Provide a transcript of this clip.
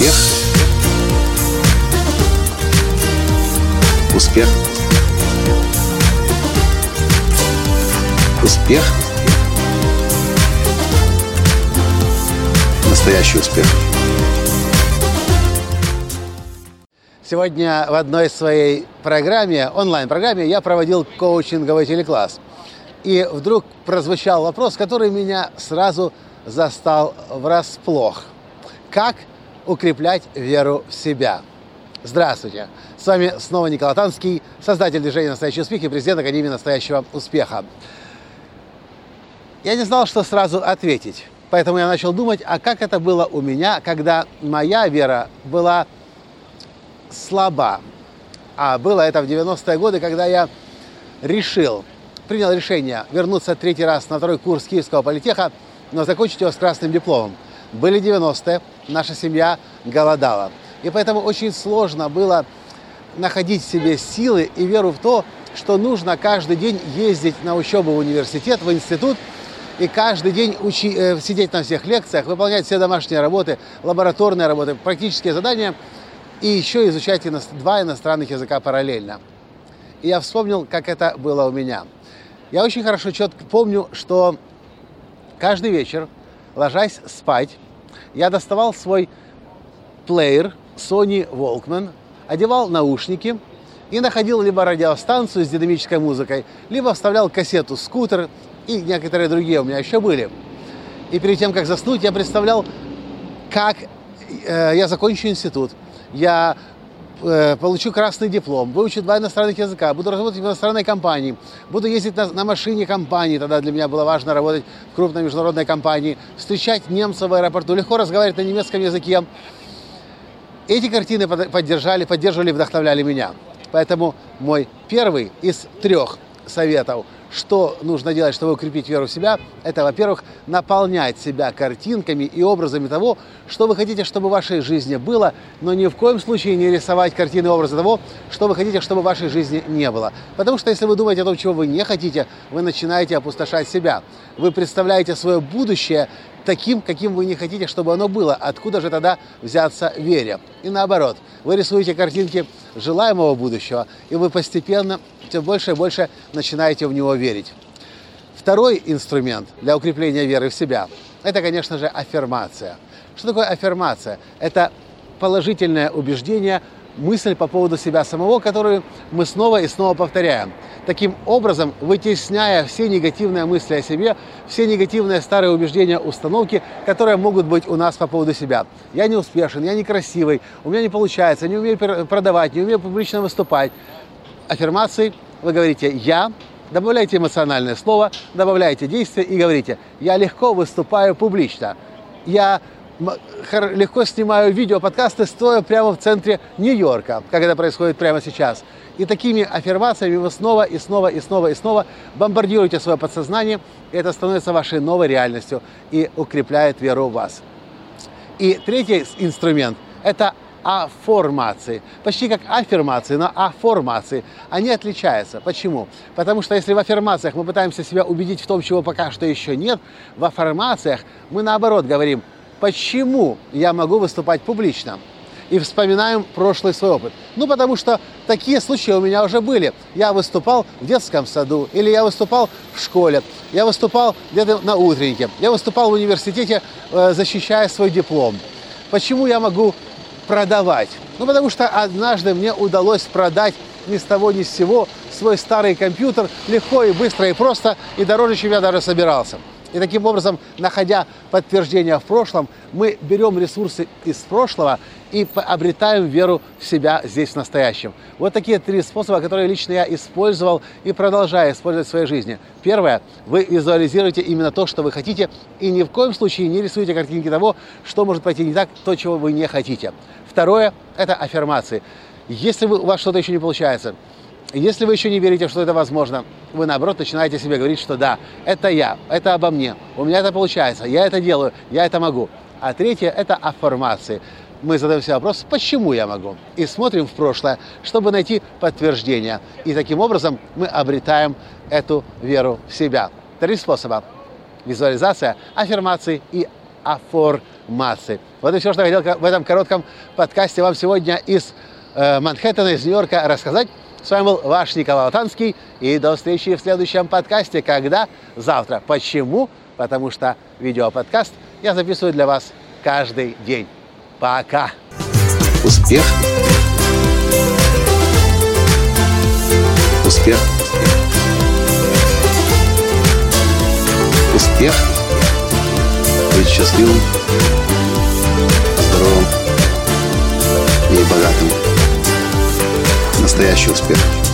Успех. Успех. Успех. Настоящий успех. Сегодня в одной своей программе, онлайн-программе, я проводил коучинговый телекласс. И вдруг прозвучал вопрос, который меня сразу застал врасплох. Как укреплять веру в себя? Здравствуйте! С вами снова Николай Танский, создатель движения «Настоящий успех» и президент Академии «Настоящего успеха». Я не знал, что сразу ответить. Поэтому я начал думать, а как это было у меня, когда моя вера была слаба. А было это в 90-е годы, когда я решил, принял решение вернуться третий раз на второй курс Киевского политеха, но закончить его с красным дипломом. Были 90-е, наша семья голодала. И поэтому очень сложно было находить в себе силы и веру в то, что нужно каждый день ездить на учебу в университет, в институт, и каждый день учи, э, сидеть на всех лекциях, выполнять все домашние работы, лабораторные работы, практические задания, и еще изучать ино... два иностранных языка параллельно. И я вспомнил, как это было у меня. Я очень хорошо четко помню, что каждый вечер, ложась спать, я доставал свой плеер Sony Walkman, одевал наушники и находил либо радиостанцию с динамической музыкой, либо вставлял кассету «Скутер» и некоторые другие у меня еще были. И перед тем, как заснуть, я представлял, как э, я закончу институт, я получу красный диплом, выучу два иностранных языка, буду работать в иностранной компании, буду ездить на, на машине компании, тогда для меня было важно работать в крупной международной компании, встречать немцев в аэропорту, легко разговаривать на немецком языке. Эти картины поддержали, поддерживали, вдохновляли меня. Поэтому мой первый из трех советов – что нужно делать, чтобы укрепить веру в себя, это, во-первых, наполнять себя картинками и образами того, что вы хотите, чтобы в вашей жизни было, но ни в коем случае не рисовать картины и образы того, что вы хотите, чтобы в вашей жизни не было. Потому что если вы думаете о том, чего вы не хотите, вы начинаете опустошать себя. Вы представляете свое будущее таким, каким вы не хотите, чтобы оно было. Откуда же тогда взяться вере? И наоборот, вы рисуете картинки желаемого будущего, и вы постепенно все больше и больше начинаете в него верить. Второй инструмент для укрепления веры в себя – это, конечно же, аффирмация. Что такое аффирмация? Это положительное убеждение, мысль по поводу себя самого, которую мы снова и снова повторяем. Таким образом, вытесняя все негативные мысли о себе, все негативные старые убеждения, установки, которые могут быть у нас по поводу себя. Я не успешен, я некрасивый, у меня не получается, не умею продавать, не умею публично выступать. Аффирмации вы говорите «я», добавляете эмоциональное слово, добавляете действие и говорите «я легко выступаю публично», «я легко снимаю видео, подкасты, стоя прямо в центре Нью-Йорка, как это происходит прямо сейчас. И такими аффирмациями вы снова и снова и снова и снова бомбардируете свое подсознание, и это становится вашей новой реальностью и укрепляет веру в вас. И третий инструмент – это аформации. Почти как аффирмации, но аформации. Они отличаются. Почему? Потому что если в аффирмациях мы пытаемся себя убедить в том, чего пока что еще нет, в аффирмациях мы наоборот говорим – почему я могу выступать публично. И вспоминаем прошлый свой опыт. Ну, потому что такие случаи у меня уже были. Я выступал в детском саду, или я выступал в школе, я выступал где-то на утреннике, я выступал в университете, э, защищая свой диплом. Почему я могу продавать? Ну, потому что однажды мне удалось продать ни с того ни с сего свой старый компьютер легко и быстро и просто, и дороже, чем я даже собирался. И таким образом, находя подтверждение в прошлом, мы берем ресурсы из прошлого и обретаем веру в себя здесь в настоящем. Вот такие три способа, которые лично я использовал и продолжаю использовать в своей жизни. Первое, вы визуализируете именно то, что вы хотите, и ни в коем случае не рисуете картинки того, что может пойти не так, то, чего вы не хотите. Второе, это аффирмации. Если у вас что-то еще не получается, если вы еще не верите, что это возможно, вы наоборот начинаете себе говорить, что да, это я, это обо мне, у меня это получается, я это делаю, я это могу. А третье – это аффирмации. Мы задаем себе вопрос, почему я могу? И смотрим в прошлое, чтобы найти подтверждение. И таким образом мы обретаем эту веру в себя. Три способа. Визуализация, аффирмации и афформации. Вот и все, что я хотел в этом коротком подкасте вам сегодня из э, Манхэттена, из Нью-Йорка рассказать. С вами был ваш Николай Латанский. И до встречи в следующем подкасте. Когда? Завтра. Почему? Потому что видеоподкаст я записываю для вас каждый день. Пока. Успех. Успех. Успех. Быть счастливым, здоровым и богатым. Настоящий успех.